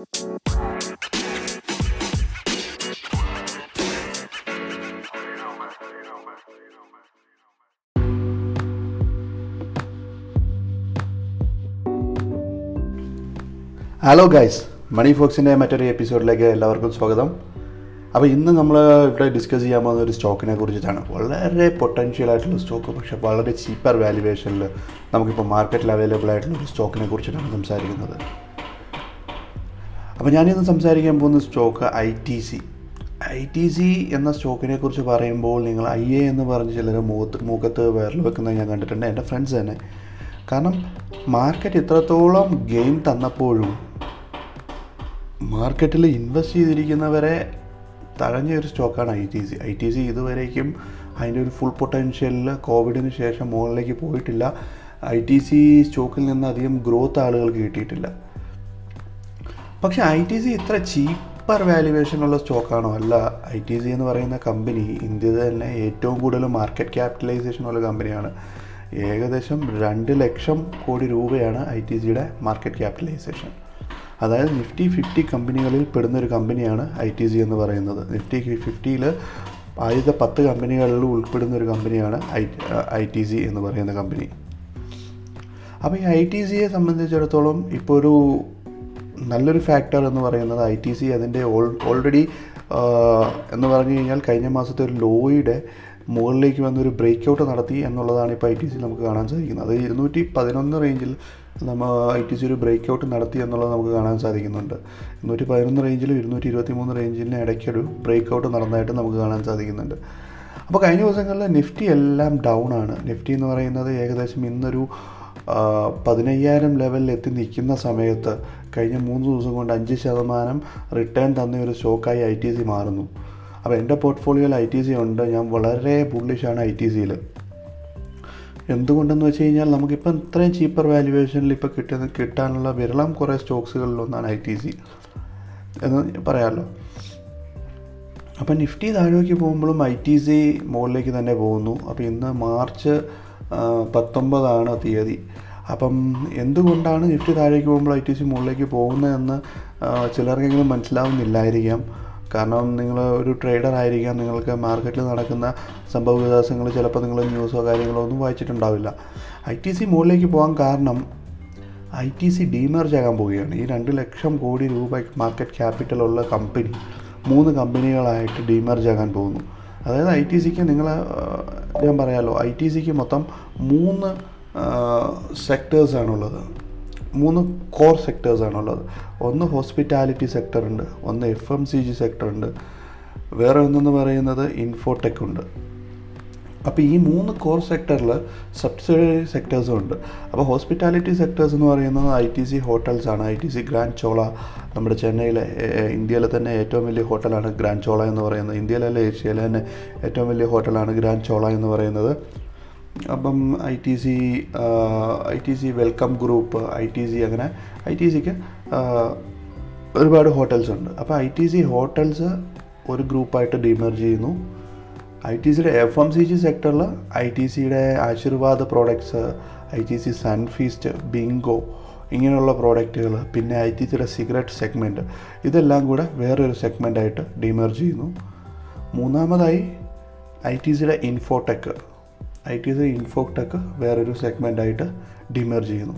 Hello guys മണി ഫോക്സിന്റെ മറ്റൊരു എപ്പിസോഡിലേക്ക് എല്ലാവർക്കും സ്വാഗതം. അപ്പോൾ ഇന്ന് നമ്മൾ ഇവിടെ ഡിസ്കസ് ചെയ്യാൻ പോകുന്ന ഒരു സ്റ്റോക്കിനെ കുറിച്ചിട്ടാണ്. വളരെ പൊട്ടൻഷ്യൽ ആയിട്ടുള്ള സ്റ്റോക്ക് പക്ഷെ വളരെ ചീപ്പർ വാല്യുവേഷനിൽ നമുക്കിപ്പോൾ മാർക്കറ്റിൽ അവൈലബിൾ ആയിട്ടുള്ള ഒരു സ്റ്റോക്കിനെ കുറിച്ചിട്ടാണ് സംസാരിക്കുന്നത്. അപ്പോൾ ഞാനിന്ന് സംസാരിക്കാൻ പോകുന്ന stock I T C I T C എന്ന സ്റ്റോക്കിനെ കുറിച്ച് പറയുമ്പോൾ നിങ്ങൾ ഐ എ എന്ന് പറഞ്ഞ് ചിലർ മുഖത്ത് മുഖത്ത് വിരൽ വെക്കുന്നത് ഞാൻ കണ്ടിട്ടുണ്ട്. എന്റെ ഫ്രണ്ട്സ് തന്നെ. കാരണം മാർക്കറ്റ് ഇത്രത്തോളം ഗെയിം തന്നപ്പോഴും മാർക്കറ്റിൽ ഇൻവെസ്റ്റ് ചെയ്തിരിക്കുന്നവരെ തഴഞ്ഞ ഒരു സ്റ്റോക്കാണ് I T C I T C ഇതുവരേക്കും അതിന്റെ ഒരു ഫുൾ പൊട്ടൻഷ്യലിൽ കോവിഡിന് ശേഷം മുകളിലേക്ക് പോയിട്ടില്ല. ഐ ടി സി സ്റ്റോക്കിൽ നിന്ന് അധികം ഗ്രോത്ത് ആളുകൾക്ക് കിട്ടിയിട്ടില്ല. പക്ഷേ ഐ ടി സി ഇത്ര ചീപ്പർ വാല്യുവേഷനുള്ള സ്റ്റോക്കാണോ അല്ല ഐ ടി സി എന്ന് പറയുന്ന കമ്പനി ഇന്ത്യയിൽ തന്നെ ഏറ്റവും കൂടുതൽ മാർക്കറ്റ് ക്യാപിറ്റലൈസേഷൻ ഉള്ള കമ്പനിയാണ് ഏകദേശം രണ്ട് ലക്ഷം കോടി രൂപയാണ് ഐ ടി സിയുടെ മാർക്കറ്റ് ക്യാപിറ്റലൈസേഷൻ അതായത് നിഫ്റ്റി ഫിഫ്റ്റി കമ്പനികളിൽ പെടുന്ന ഒരു കമ്പനിയാണ് ഐ ടി സി എന്ന് പറയുന്നത്. നിഫ്റ്റി ഫിഫ്റ്റിയിൽ ആദ്യത്തെ പത്ത് കമ്പനികളിൽ ഉൾപ്പെടുന്ന ഒരു കമ്പനിയാണ് ഐ ഐ ടി സി എന്ന് പറയുന്ന കമ്പനി അപ്പോൾ ഈ ഐ ടി സിയെ സംബന്ധിച്ചിടത്തോളം ഇപ്പോൾ ഒരു നല്ലൊരു ഫാക്ടർ എന്ന് പറയുന്നത് ഐ ടി സി അതിന്റെ ഓൾ ഓൾറെഡി എന്ന് പറഞ്ഞു കഴിഞ്ഞാൽ കഴിഞ്ഞ മാസത്തെ ഒരു ലോയുടെ മുകളിലേക്ക് വന്നൊരു ബ്രേക്ക് ഔട്ട് നടത്തി എന്നുള്ളതാണ് ഇപ്പോൾ ഐ ടി സി നമുക്ക് കാണാൻ സാധിക്കുന്നത്. അത് ഇരുന്നൂറ്റി പതിനൊന്ന് റേഞ്ചിൽ നമ്മൾ ഐ ടി സി ഒരു ബ്രേക്ക് ഔട്ട് നടത്തി എന്നുള്ളത് നമുക്ക് കാണാൻ സാധിക്കുന്നുണ്ട്. ഇരുന്നൂറ്റി പതിനൊന്ന് റേഞ്ചിലും ഇരുന്നൂറ്റി ഇരുപത്തി മൂന്ന് റേഞ്ചിലും ഇടയ്ക്കൊരു ബ്രേക്ക് ഔട്ട് നടന്നതായിട്ട് നമുക്ക് കാണാൻ സാധിക്കുന്നുണ്ട്. അപ്പോൾ കഴിഞ്ഞ ദിവസങ്ങളിൽ നിഫ്റ്റി എല്ലാം ഡൗൺ ആണ്. നിഫ്റ്റി എന്ന് പറയുന്നത് ഏകദേശം ഇന്നൊരു പതിനയ്യായിരം ലെവലിൽ എത്തി നിൽക്കുന്ന സമയത്ത് കഴിഞ്ഞ മൂന്ന് ദിവസം കൊണ്ട് അഞ്ച് ശതമാനം റിട്ടേൺ തന്ന ഒരു സ്റ്റോക്കായി ഐ ടി സി മാറുന്നു. അപ്പോൾ എന്റെ പോർട്ട്ഫോളിയോയിൽ ഐ ടി സി ഉണ്ട്. ഞാൻ വളരെ ബുള്ളിഷാണ് ഐ ടി സിയിൽ എന്തുകൊണ്ടെന്ന് വെച്ച് കഴിഞ്ഞാൽ നമുക്കിപ്പം ഇത്രയും ചീപ്പർ വാല്യുവേഷനിൽ ഇപ്പോൾ കിട്ടുന്ന കിട്ടാനുള്ള വിരളം കുറേ സ്റ്റോക്സുകളിലൊന്നാണ് ഐ ടി സി എന്ന് പറയാമല്ലോ അപ്പം നിഫ്റ്റി താഴേക്ക് പോകുമ്പോഴും ഐ ടി സി മുകളിലേക്ക് തന്നെ പോകുന്നു. അപ്പോൾ ഇന്ന് മാർച്ച് പത്തൊമ്പതാണ് തീയതി. അപ്പം എന്തുകൊണ്ടാണ് നിഫ്റ്റി താഴേക്ക് പോകുമ്പോൾ ഐ ടി സി മുകളിലേക്ക് പോകുന്നതെന്ന് ചിലർക്കെങ്കിലും മനസ്സിലാവുന്നില്ലായിരിക്കാം. കാരണം നിങ്ങൾ ഒരു ട്രേഡർ ആയിരിക്കാം നിങ്ങൾക്ക് മാർക്കറ്റിൽ നടക്കുന്ന സംഭവ വികാസങ്ങൾ ചിലപ്പോൾ നിങ്ങൾ ന്യൂസോ കാര്യങ്ങളോ ഒന്നും വായിച്ചിട്ടുണ്ടാവില്ല. ഐ ടി സി മുകളിലേക്ക് പോകാൻ കാരണം ഐ ടി സി ഡീമർജ് ആകാൻ പോവുകയാണ്. ഈ രണ്ട് ലക്ഷം കോടി രൂപ മാർക്കറ്റ് ക്യാപിറ്റൽ ഉള്ള കമ്പനി മൂന്ന് കമ്പനികളായിട്ട് ഡീമർജ് ആകാൻ പോകുന്നു. അതായത് ഐ ടി സിക്ക് നിങ്ങൾ ഞാൻ പറയാമല്ലോ ഐ ടി സിക്ക് മൊത്തം മൂന്ന് സെക്ടേഴ്സാണുള്ളത് മൂന്ന് കോർ സെക്ടേഴ്സാണുള്ളത് ഒന്ന് ഹോസ്പിറ്റാലിറ്റി സെക്ടർ ഉണ്ട് ഒന്ന് F M C G sector ഉണ്ട്. വേറെ ഒന്നെന്ന് പറയുന്നത് ഇൻഫോടെക് ഉണ്ട്. അപ്പോൾ ഈ മൂന്ന് കോർ സെക്ടറിൽ സബ്സിഡറി സെക്ടേഴ്സും ഉണ്ട്. അപ്പോൾ ഹോസ്പിറ്റാലിറ്റി സെക്ടേഴ്സ് എന്ന് പറയുന്നത് I T C ഹോട്ടൽസാണ് I T C grand Chola നമ്മുടെ ചെന്നൈയിലെ ഇന്ത്യയിലെ തന്നെ ഏറ്റവും വലിയ ഹോട്ടലാണ് ഗ്രാൻഡ് ചോള എന്ന് പറയുന്നത്. ഇന്ത്യയിലല്ല ഏഷ്യയിലെ തന്നെ ഏറ്റവും വലിയ ഹോട്ടലാണ് ഗ്രാൻഡ് ചോള എന്ന് പറയുന്നത്. അപ്പം I T C I T C welcome group I T C അങ്ങനെ ഐ ടി സിക്ക് ഒരുപാട് ഹോട്ടൽസ് ഉണ്ട്. അപ്പോൾ ഐ ടി സി ഹോട്ടൽസ് ഒരു ഗ്രൂപ്പായിട്ട് ഡിമർജ് ചെയ്യുന്നു. ഐ ടി സിയുടെ എഫ് എം സി ജി സെക്ടറിൽ ഐ ടി സിയുടെ Aashirvaad products I T C Sunfeast Bingo ഇങ്ങനെയുള്ള പ്രോഡക്റ്റുകൾ പിന്നെ ഐ ടി സിയുടെ സിഗരറ്റ് സെഗ്മെന്റ് ഇതെല്ലാം കൂടെ വേറൊരു സെഗ്മെന്റായിട്ട് ഡിമേർജ് ചെയ്യുന്നു. മൂന്നാമതായി ഐ ടി സിയുടെ Infotech I T C Infotech വേറൊരു സെഗ്മെന്റായിട്ട് ഡിമേർജ് ചെയ്യുന്നു.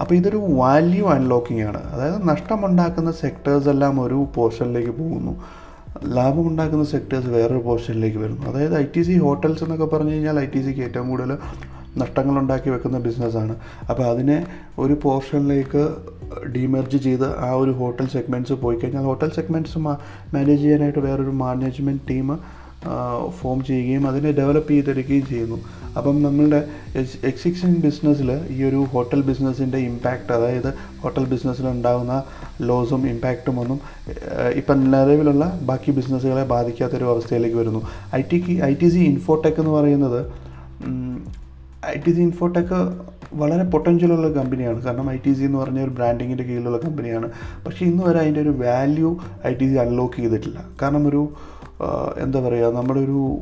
അപ്പോൾ ഇതൊരു വാല്യൂ അൺലോക്കിംഗ് ആണ്. അതായത് നഷ്ടമുണ്ടാക്കുന്ന സെക്ടേഴ്സ് എല്ലാം ഒരു പോർഷനിലേക്ക് പോകുന്നു. ലാഭമുണ്ടാക്കുന്ന സെക്ടേഴ്സ് വേറൊരു പോർഷനിലേക്ക് വരുന്നു. അതായത് ഐ ടി സി ഹോട്ടൽസ് എന്നൊക്കെ പറഞ്ഞു കഴിഞ്ഞാൽ ഐ ടി സിക്ക് ഏറ്റവും കൂടുതൽ നഷ്ടങ്ങളുണ്ടാക്കി വെക്കുന്ന ബിസിനസ്സാണ് അപ്പോൾ അതിനെ ഒരു പോർഷനിലേക്ക് ഡിമെർജ് ചെയ്ത് ആ ഒരു ഹോട്ടൽ സെഗ്മെന്റ്സ് പോയി കഴിഞ്ഞാൽ ഹോട്ടൽ സെഗ്മെന്റ്സ് മാനേജ് ചെയ്യാനായിട്ട് വേറൊരു മാനേജ്മെന്റ് ടീം ഫോം ചെയ്യുകയും അതിനെ ഡെവലപ്പ് ചെയ്തെടുക്കുകയും ചെയ്യുന്നു. അപ്പം നമ്മളുടെ എക്സിക്സിങ് ബിസിനസ്സിൽ ഈ ഒരു ഹോട്ടൽ ബിസിനസ്സിന്റെ ഇമ്പാക്റ്റ് അതായത് ഹോട്ടൽ ബിസിനസ്സിൽ ഉണ്ടാകുന്ന ലോസും ഇമ്പാക്റ്റും ഒന്നും ഇപ്പം നിലവിലുള്ള ബാക്കി ബിസിനസ്സുകളെ ബാധിക്കാത്തൊരു അവസ്ഥയിലേക്ക് വരുന്നു. ഐ ടിക്ക് ഐ ടി സി ഇൻഫോടെക് എന്ന് പറയുന്നത് ഐ ടി സി ഇൻഫോടെക് വളരെ പൊട്ടൻഷ്യലുള്ള കമ്പനിയാണ് കാരണം ഐ ടി സി എന്ന് പറഞ്ഞ ഒരു ബ്രാൻഡിങ്ങിന്റെ കീഴിലുള്ള കമ്പനിയാണ് പക്ഷേ ഇന്നുവരെ അതിന്റെ ഒരു value I T C unlock ചെയ്തിട്ടില്ല. കാരണം ഒരു എന്താ പറയുക നമ്മുടെ ഒരു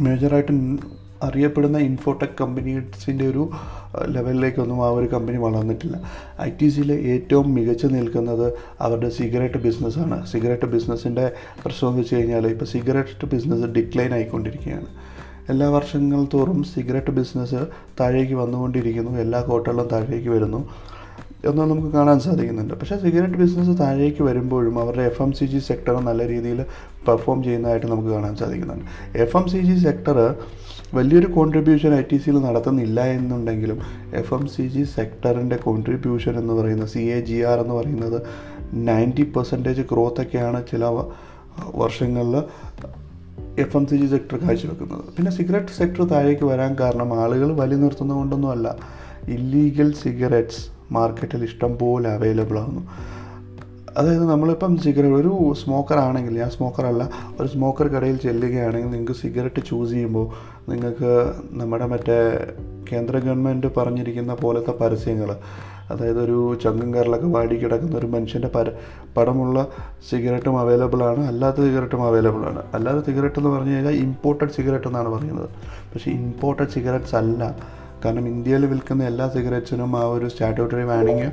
മേജറായിട്ട് അറിയപ്പെടുന്ന ഇൻഫോടെക് കമ്പനീസിന്റെ ഒരു ലെവലിലേക്കൊന്നും ആ ഒരു കമ്പനി വളർന്നിട്ടില്ല. ഐ ടി സിയിൽ ഏറ്റവും മികച്ച നിൽക്കുന്നത് അവരുടെ സിഗരറ്റ് ബിസിനസ്സാണ്. സിഗരറ്റ് ബിസിനസ്സിന്റെ പ്രശ്നം വെച്ച് കഴിഞ്ഞാൽ ഇപ്പോൾ സിഗരറ്റ് ബിസിനസ് ഡിക്ലൈൻ ആയിക്കൊണ്ടിരിക്കുകയാണ്. എല്ലാ വർഷങ്ങൾ തോറും സിഗരറ്റ് ബിസിനസ് താഴേക്ക് വന്നുകൊണ്ടിരിക്കുന്നു. എല്ലാ കോട്ടകളും താഴേക്ക് വരുന്നു. എന്ന് നമുക്ക് കാണാൻ സാധിക്കുന്നുണ്ട്. പക്ഷേ സിഗരറ്റ് ബിസിനസ് താഴേക്ക് വരുമ്പോഴും അവരുടെ F M C G sector നല്ല രീതിയിൽ പെർഫോം ചെയ്യുന്നതായിട്ട് നമുക്ക് കാണാൻ സാധിക്കുന്നുണ്ട്. F M C G sector വലിയൊരു കോൺട്രിബ്യൂഷൻ ഐ ടി സിയിൽ നടത്തുന്നില്ല എന്നുണ്ടെങ്കിലും എഫ് എം സി ജി സെക്ടറിന്റെ കോൺട്രിബ്യൂഷൻ എന്ന് പറയുന്ന സി എ ജി ആർ എന്ന് പറയുന്നത് നയന്റി പെർസെന്റേജ് ഗ്രോത്തൊക്കെയാണ് ചില വർഷങ്ങളിൽ F M C G sector കാഴ്ചവെക്കുന്നത്. പിന്നെ സിഗരറ്റ് സെക്ടർ താഴേക്ക് വരാൻ കാരണം ആളുകൾ വലി നിർത്തുന്നത് കൊണ്ടൊന്നുമല്ല ഇല്ലീഗൽ സിഗരറ്റ്സ് മാർക്കറ്റിൽ ഇഷ്ടം പോലെ അവൈലബിൾ ആകുന്നു അതായത് നമ്മളിപ്പം സിഗരറ്റ് ഒരു സ്മോക്കർ ആണെങ്കിൽ ഞാൻ സ്മോക്കർ അല്ല ഒരു സ്മോക്കർ കടയിൽ ചെല്ലുകയാണെങ്കിൽ നിങ്ങൾക്ക് സിഗരറ്റ് ചൂസ് ചെയ്യുമ്പോൾ നിങ്ങൾക്ക് നമ്മുടെ മറ്റേ കേന്ദ്ര ഗവൺമെന്റ് പറഞ്ഞിരിക്കുന്ന പോലത്തെ പരസ്യങ്ങൾ അതായത് ഒരു ചങ്കും കയറിലൊക്കെ വാടി കിടക്കുന്ന ഒരു മനുഷ്യന്റെ പര പടമുള്ള സിഗരറ്റും അവൈലബിൾ ആണ് അല്ലാത്ത സിഗരറ്റും അവൈലബിൾ ആണ്. അല്ലാത്ത സിഗരറ്റ് എന്ന് പറഞ്ഞു കഴിഞ്ഞാൽ ഇമ്പോർട്ടഡ് സിഗരറ്റ് എന്നാണ് പറയുന്നത്. പക്ഷേ ഇമ്പോർട്ടഡ് സിഗരറ്റ്സ് അല്ല. കാരണം ഇന്ത്യയിൽ വിൽക്കുന്ന എല്ലാ സിഗരറ്റ്സിനും ആ ഒരു സ്റ്റാറ്റ്യൂട്ടറി വാണിങ്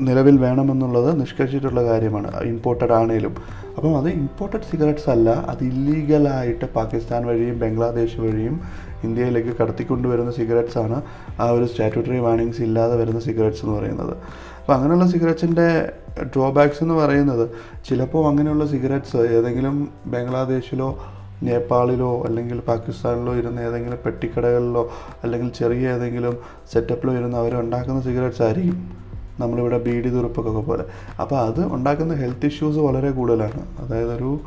നിലവിൽ വേണമെന്നുള്ളത് നിഷ്കർഷിച്ചിട്ടുള്ള കാര്യമാണ് ഇമ്പോർട്ടഡ് ആണേലും. അപ്പം അത് ഇമ്പോർട്ടഡ് സിഗരറ്റ്സ് അല്ല അത് ഇല്ലീഗലായിട്ട് പാകിസ്ഥാൻ വഴിയും ബംഗ്ലാദേശ് വഴിയും ഇന്ത്യയിലേക്ക് കടത്തിക്കൊണ്ടുവരുന്ന സിഗരറ്റ്സ് ആണ് ആ ഒരു സ്റ്റാറ്റ്യൂട്ടറി വാണിങ്സ് ഇല്ലാതെ വരുന്ന സിഗരറ്റ്സ് എന്ന് പറയുന്നത്. അപ്പോൾ അങ്ങനെയുള്ള സിഗരറ്റ്സിന്റെ ഡ്രോബാക്സ് എന്ന് പറയുന്നത് ചിലപ്പോൾ അങ്ങനെയുള്ള സിഗരറ്റ്സ് ഏതെങ്കിലും ബംഗ്ലാദേശിലോ നേപ്പാളിലോ അല്ലെങ്കിൽ പാകിസ്ഥാനിലോ ഇരുന്ന ഏതെങ്കിലും പെട്ടിക്കടകളിലോ അല്ലെങ്കിൽ ചെറിയ ഏതെങ്കിലും സെറ്റപ്പിലോ ഇരുന്ന് അവർ ഉണ്ടാക്കുന്ന സിഗരറ്റ്സ് ആയിരിക്കും. നമ്മളിവിടെ ബീഡി തുറുപ്പൊക്കെ പോലെ. അപ്പോൾ അത് ഉണ്ടാക്കുന്ന ഹെൽത്ത് ഇഷ്യൂസ് വളരെ കൂടുതലാണ്. അതായത് ഒരു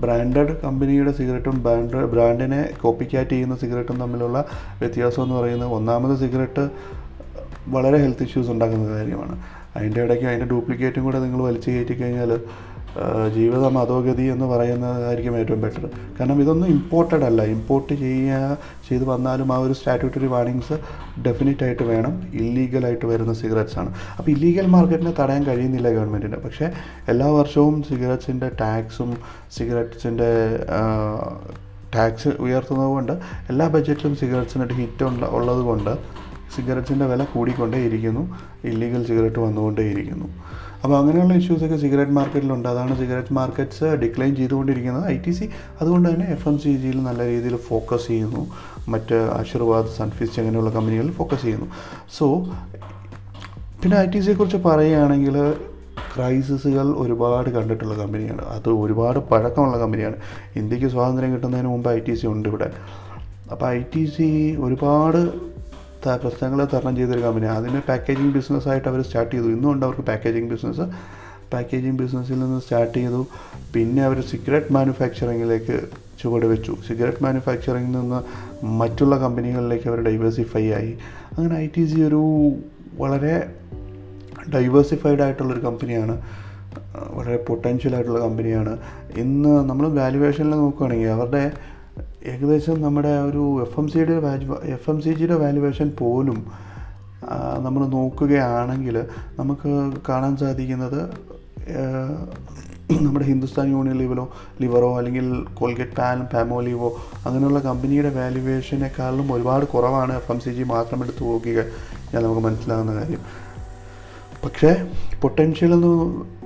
ബ്രാൻഡഡ് കമ്പനിയുടെ സിഗരറ്റും ബ്രാൻഡ് ബ്രാൻഡിനെ കോപ്പിക്കാറ്റ് ചെയ്യുന്ന സിഗരറ്റും തമ്മിലുള്ള വ്യത്യാസം എന്ന് പറയുന്നത് ഒന്നാമത് സിഗരറ്റ് വളരെ ഹെൽത്ത് ഇഷ്യൂസ് ഉണ്ടാക്കുന്ന കാര്യമാണ്. അതിന്റെ ഇടയ്ക്ക് അതിന്റെ ഡ്യൂപ്ലിക്കേറ്റും കൂടെ നിങ്ങൾ വലിച്ചു കയറ്റി കഴിഞ്ഞാൽ ജീവിതം അധോഗതി എന്ന് പറയുന്നതായിരിക്കും ഏറ്റവും ബെറ്റർ കാരണം ഇതൊന്നും ഇമ്പോർട്ടഡ് അല്ല. ഇമ്പോർട്ട് ചെയ്യുക ചെയ്ത് വന്നാലും ആ ഒരു സ്റ്റാറ്റ്യൂട്ടറി വാർണിങ്സ് ഡെഫിനറ്റ് ആയിട്ട് വേണം. ഇല്ലീഗലായിട്ട് വരുന്ന സിഗരറ്റ്സ് ആണ്. അപ്പോൾ ഇല്ലീഗൽ മാർക്കറ്റിനെ തടയാൻ കഴിയുന്നില്ല ഗവൺമെന്റിന് പക്ഷേ എല്ലാ വർഷവും സിഗരറ്റ്സിന്റെ ടാക്സും സിഗരറ്റ്സിന്റെ ടാക്സ് ഉയർത്തുന്നതുകൊണ്ട് എല്ലാ ബഡ്ജറ്റിലും സിഗരറ്റ്സിനായിട്ട് ഹിറ്റ് ഉള്ള ഉള്ളതുകൊണ്ട് സിഗരറ്റ്സിന്റെ വില കൂടിക്കൊണ്ടേയിരിക്കുന്നു. Illegal cigarette വന്നുകൊണ്ടേയിരിക്കുന്നു. അപ്പോൾ അങ്ങനെയുള്ള ഇഷ്യൂസൊക്കെ സിഗരറ്റ് മാർക്കറ്റിലുണ്ട് അതാണ് സിഗരറ്റ് മാർക്കറ്റ്സ് ഡിക്ലൈൻ ചെയ്തുകൊണ്ടിരിക്കുന്നത്. ഐ ടി സി അതുകൊണ്ട് തന്നെ എഫ് എം സി ജിയിൽ നല്ല രീതിയിൽ ഫോക്കസ് ചെയ്യുന്നു. മറ്റ് ആശീർവാദ് സൺഫിസ്റ്റ് അങ്ങനെയുള്ള കമ്പനികളിൽ ഫോക്കസ് ചെയ്യുന്നു. സോ പിന്നെ ഐ ടി സിയെക്കുറിച്ച് പറയുകയാണെങ്കിൽ ക്രൈസിസുകൾ ഒരുപാട് കണ്ടിട്ടുള്ള കമ്പനിയാണ് അത് ഒരുപാട് പഴക്കമുള്ള കമ്പനിയാണ് ഇന്ത്യയ്ക്ക് സ്വാതന്ത്ര്യം കിട്ടുന്നതിന് മുമ്പ് ഐ ടി സി ഉണ്ട് ഇവിടെ. അപ്പോൾ ഐ ടി സി ഒരുപാട് പ്രശ്നങ്ങളെ തരണം ചെയ്തൊരു കമ്പനി അതിന് പാക്കേജിങ് ബിസിനസ്സായിട്ട് അവർ സ്റ്റാർട്ട് ചെയ്തു. ഇന്നും ഉണ്ട് അവർക്ക് പാക്കേജിങ് ബിസിനസ് പാക്കേജിങ് ബിസിനസ്സിൽ നിന്ന് സ്റ്റാർട്ട് ചെയ്തു. പിന്നെ അവർ സിഗരറ്റ് മാനുഫാക്ചറിങ്ങിലേക്ക് ചുവട് വെച്ചു. സിഗരറ്റ് മാനുഫാക്ചറിങ്ങിൽ നിന്ന് മറ്റുള്ള കമ്പനികളിലേക്ക് അവർ ഡൈവേഴ്സിഫൈ ആയി. അങ്ങനെ ഐ ടി സി ഒരു വളരെ ഡൈവേഴ്സിഫൈഡ് ആയിട്ടുള്ളൊരു കമ്പനിയാണ് വളരെ പൊട്ടൻഷ്യൽ ആയിട്ടുള്ള കമ്പനിയാണ് ഇന്ന് നമ്മൾ വാല്യുവേഷനിൽ നോക്കുകയാണെങ്കിൽ അവരുടെ ഏകദേശം നമ്മുടെ ഒരു എഫ് എം സിയുടെ വാല്യു എഫ് എം സി ജിയുടെ വാല്യുവേഷൻ പോലും നമ്മൾ നോക്കുകയാണെങ്കിൽ നമുക്ക് കാണാൻ സാധിക്കുന്നത് നമ്മുടെ ഹിന്ദുസ്ഥാൻ യൂണിയൻ ലിവലോ ലിവറോ അല്ലെങ്കിൽ കോൾഗേറ്റ് പാൻ പാമോലിവോ അങ്ങനെയുള്ള കമ്പനിയുടെ വാല്യുവേഷനേക്കാളും ഒരുപാട് കുറവാണ് എഫ് എം സി ജി മാത്രം എടുത്തു നോക്കുക ഞാൻ നമുക്ക് മനസ്സിലാകുന്ന കാര്യം. പക്ഷേ പൊട്ടൻഷ്യൽ എന്ന്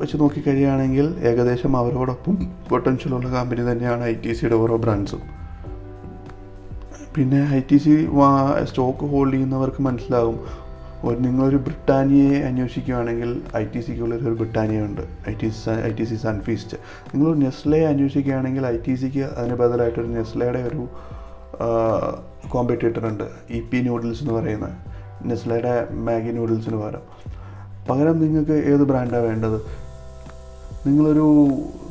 വെച്ച് നോക്കിക്കഴിയുകയാണെങ്കിൽ ഏകദേശം അവരോടൊപ്പം പൊട്ടൻഷ്യലുള്ള കമ്പനി തന്നെയാണ് ഐ ടി സിയുടെ ഓരോ ബ്രാൻഡ്സും പിന്നെ I T C stock hold ചെയ്യുന്നവർക്ക് മനസ്സിലാകും. ഒരു നിങ്ങളൊരു ബ്രിട്ടാനിയയെ അന്വേഷിക്കുകയാണെങ്കിൽ ഐ ടി സിക്കുള്ളിൽ ഒരു ബ്രിട്ടാനിയ ഉണ്ട് I T C I T C Sunfeast നിങ്ങൾ നെസ്ലെ അന്വേഷിക്കുകയാണെങ്കിൽ ഐ ടി സിക്ക് അതിന് ബദലായിട്ടൊരു നെസ്ലയുടെ ഒരു കോമ്പറ്റേറ്റർ ഉണ്ട്. ഇ പി നൂഡിൽസ് എന്ന് പറയുന്ന. നെസ്ലയുടെ മാഗി നൂഡിൽസിന് പകരം. പകരം നിങ്ങൾക്ക് ഏത് ബ്രാൻഡാണ് വേണ്ടത്? നിങ്ങളൊരു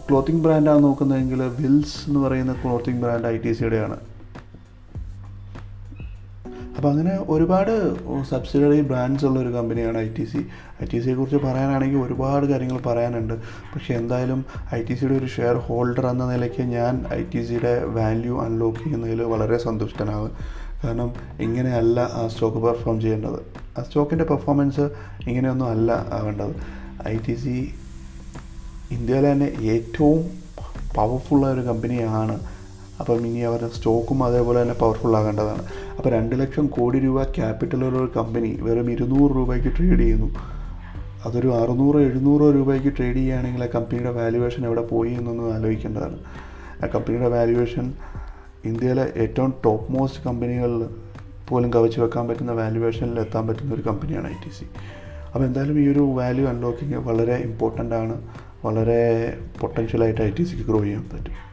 ക്ലോത്തിങ് ബ്രാൻഡാണ് നോക്കുന്നതെങ്കിൽ വിൽസ് എന്ന് പറയുന്ന ക്ലോത്തിങ് ബ്രാൻഡ് ഐ ടി സിയുടെയാണ് അപ്പോൾ അങ്ങനെ ഒരുപാട് സബ്സിഡറി ബ്രാൻഡ്സ് ഉള്ള ഒരു കമ്പനിയാണ് I T C I T സിയെ കുറിച്ച് പറയാനാണെങ്കിൽ ഒരുപാട് കാര്യങ്ങൾ പറയാനുണ്ട്. പക്ഷേ എന്തായാലും ഐ ടി സിയുടെ ഒരു ഷെയർ ഹോൾഡർ എന്ന നിലയ്ക്ക് ഞാൻ ഐ ടി സിയുടെ വാല്യൂ അൺലോക്ക് ചെയ്യുന്നതിൽ വളരെ സന്തുഷ്ടനാണ്. കാരണം ഇങ്ങനെയല്ല ആ സ്റ്റോക്ക് പെർഫോം ചെയ്യേണ്ടത്. ആ സ്റ്റോക്കിന്റെ പെർഫോമൻസ് ഇങ്ങനെയൊന്നും അല്ല ആവേണ്ടത്. ഐ ടി സി ഇന്ത്യയിലെ തന്നെ ഏറ്റവും പവർഫുള്ള ഒരു കമ്പനിയാണ് അപ്പം ഇനി അവരുടെ സ്റ്റോക്കും അതേപോലെ തന്നെ പവർഫുൾ ആകേണ്ടതാണ്. അപ്പോൾ രണ്ട് ലക്ഷം കോടി രൂപ ക്യാപിറ്റലുള്ള ഒരു കമ്പനി വെറും ഇരുന്നൂറ് രൂപയ്ക്ക് ട്രേഡ് ചെയ്യുന്നു. അതൊരു അറുന്നൂറോ എഴുന്നൂറോ രൂപയ്ക്ക് ട്രേഡ് ചെയ്യുകയാണെങ്കിൽ ആ കമ്പനിയുടെ വാല്യുവേഷൻ എവിടെ പോയി എന്നൊന്ന് ആലോചിക്കേണ്ടതാണ്. ആ കമ്പനിയുടെ വാല്യുവേഷൻ ഇന്ത്യയിലെ ഏറ്റവും ടോപ്പ് മോസ്റ്റ് കമ്പനികളിൽ പോലും കവച്ച് വെക്കാൻ പറ്റുന്ന വാല്യുവേഷനിൽ എത്താൻ പറ്റുന്ന ഒരു കമ്പനിയാണ് ഐ ടി സി അപ്പോൾ എന്തായാലും ഈ ഒരു വാല്യൂ അൺലോക്കിങ് വളരെ ഇമ്പോർട്ടന്റ് ആണ്. വളരെ പൊട്ടൻഷ്യലായിട്ട് ഐ ടി സിക്ക് ഗ്രോ ചെയ്യാൻ പറ്റും.